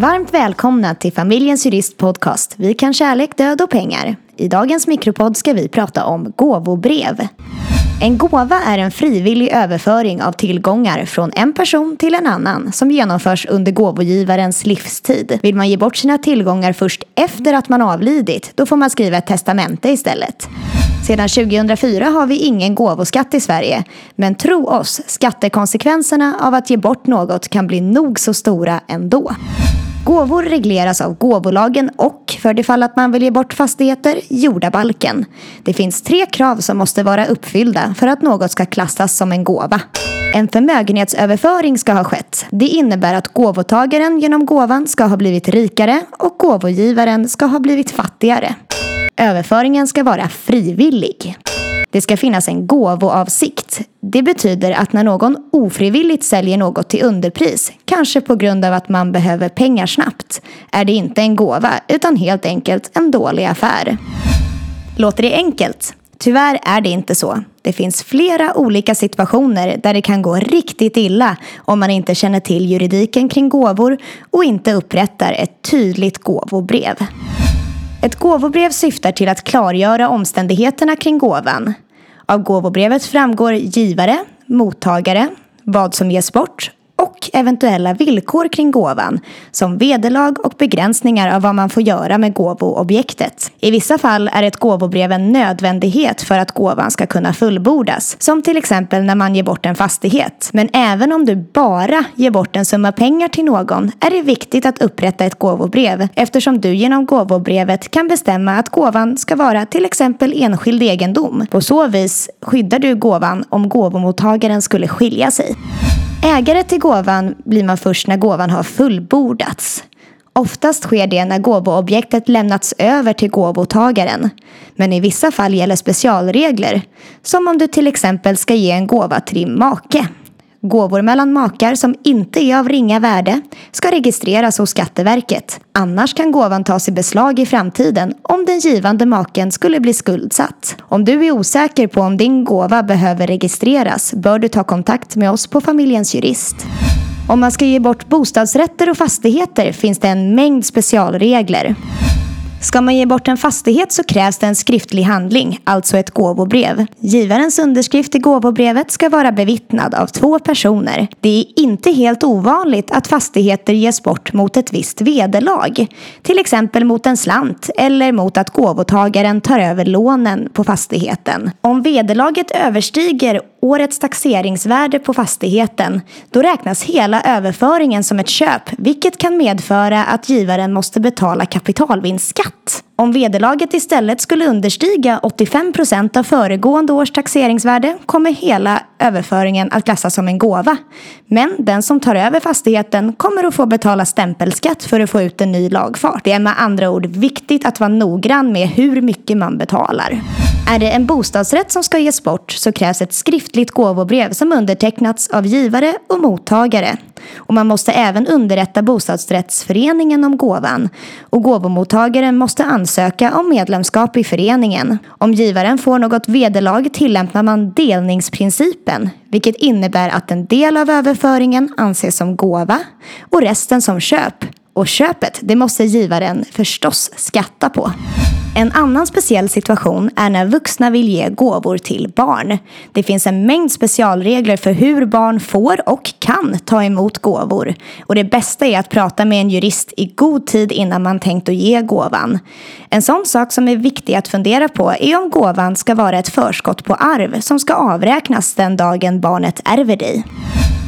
Varmt välkomna till Familjens Jurist Podcast. Vi kan kärlek, död och pengar. I dagens mikropodd ska vi prata om gåvobrev. En gåva är en frivillig överföring av tillgångar från en person till en annan som genomförs under gåvogivarens livstid. Vill man ge bort sina tillgångar först efter att man avlidit, då får man skriva ett testamente istället. Sedan 2004 har vi ingen gåvoskatt i Sverige, men tro oss, skattekonsekvenserna av att ge bort något kan bli nog så stora ändå. Gåvor regleras av gåvolagen och, för det fall att man vill ge bort fastigheter, jordabalken. Det finns tre krav som måste vara uppfyllda för att något ska klassas som en gåva. En förmögenhetsöverföring ska ha skett. Det innebär att gåvotagaren genom gåvan ska ha blivit rikare och gåvogivaren ska ha blivit fattigare. Överföringen ska vara frivillig. Det ska finnas en gåvoavsikt. Det betyder att när någon ofrivilligt säljer något till underpris, kanske på grund av att man behöver pengar snabbt, är det inte en gåva utan helt enkelt en dålig affär. Låter det enkelt? Tyvärr är det inte så. Det finns flera olika situationer där det kan gå riktigt illa om man inte känner till juridiken kring gåvor och inte upprättar ett tydligt gåvobrev. Ett gåvobrev syftar till att klargöra omständigheterna kring gåvan. Av gåvobrevet framgår givare, mottagare, vad som ges bort och eventuella villkor kring gåvan som vederlag och begränsningar av vad man får göra med gåvoobjektet. I vissa fall är ett gåvobrev en nödvändighet för att gåvan ska kunna fullbordas, som till exempel när man ger bort en fastighet. Men även om du bara ger bort en summa pengar till någon är det viktigt att upprätta ett gåvobrev eftersom du genom gåvobrevet kan bestämma att gåvan ska vara till exempel enskild egendom. På så vis skyddar du gåvan om gåvomottagaren skulle skilja sig. Ägare till gåvan blir man först när gåvan har fullbordats. Oftast sker det när gåvoobjektet lämnats över till gåvotagaren. Men i vissa fall gäller specialregler. Som om du till exempel ska ge en gåva till din make. Gåvor mellan makar som inte är av ringa värde ska registreras hos Skatteverket. Annars kan gåvan tas i beslag i framtiden om den givande maken skulle bli skuldsatt. Om du är osäker på om din gåva behöver registreras bör du ta kontakt med oss på Familjens Jurist. Om man ska ge bort bostadsrätter och fastigheter finns det en mängd specialregler. Ska man ge bort en fastighet så krävs det en skriftlig handling, alltså ett gåvobrev. Givarens underskrift i gåvobrevet ska vara bevittnad av två personer. Det är inte helt ovanligt att fastigheter ges bort mot ett visst vederlag. Till exempel mot en slant eller mot att gåvotagaren tar över lånen på fastigheten. Om vederlaget överstiger årets taxeringsvärde på fastigheten, då räknas hela överföringen som ett köp, vilket kan medföra att givaren måste betala kapitalvinstskatt. Om vederlaget istället skulle understiga 85 procent av föregående års taxeringsvärde kommer hela överföringen att klassas som en gåva. Men den som tar över fastigheten kommer att få betala stämpelskatt för att få ut en ny lagfart. Det är med andra ord viktigt att vara noggrann med hur mycket man betalar. Är det en bostadsrätt som ska ges bort så krävs ett skriftligt gåvobrev som undertecknats av givare och mottagare. Och man måste även underrätta bostadsrättsföreningen om gåvan. Och gåvomottagaren måste ansöka om medlemskap i föreningen. Om givaren får något vederlag tillämpar man delningsprincipen, vilket innebär att en del av överföringen anses som gåva och resten som köp. Och köpet, det måste givaren förstås skatta på. En annan speciell situation är när vuxna vill ge gåvor till barn. Det finns en mängd specialregler för hur barn får och kan ta emot gåvor. Och det bästa är att prata med en jurist i god tid innan man tänkt att ge gåvan. En sån sak som är viktig att fundera på är om gåvan ska vara ett förskott på arv som ska avräknas den dagen barnet ärver dig.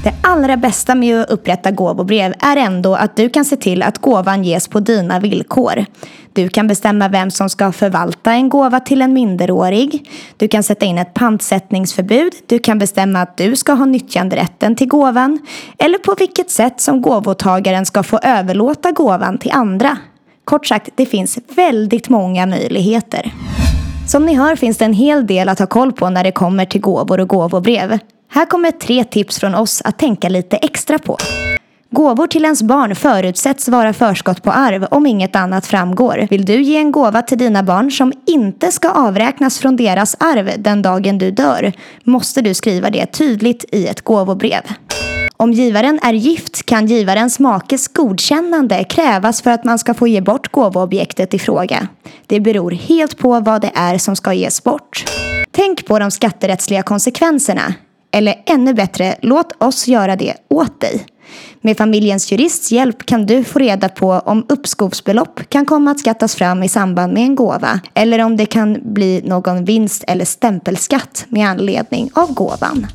Det allra bästa med att upprätta gåvobrev är ändå att du kan se till att gåvan ges på dina villkor. Du kan bestämma vem som ska förvalta en gåva till en minderårig. Du kan sätta in ett pantsättningsförbud. Du kan bestämma att du ska ha nyttjanderätten till gåvan. Eller på vilket sätt som gåvotagaren ska få överlåta gåvan till andra. Kort sagt, det finns väldigt många möjligheter. Som ni hör finns det en hel del att ha koll på när det kommer till gåvor och gåvobrev. Här kommer tre tips från oss att tänka lite extra på. Gåvor till ens barn förutsätts vara förskott på arv om inget annat framgår. Vill du ge en gåva till dina barn som inte ska avräknas från deras arv den dagen du dör måste du skriva det tydligt i ett gåvobrev. Om givaren är gift kan givarens makes godkännande krävas för att man ska få ge bort gåvoobjektet i fråga. Det beror helt på vad det är som ska ges bort. Tänk på de skatterättsliga konsekvenserna. Eller ännu bättre, låt oss göra det åt dig. Med familjens jurists hjälp kan du få reda på om uppskovsbelopp kan komma att skattas fram i samband med en gåva eller om det kan bli någon vinst eller stämpelskatt med anledning av gåvan.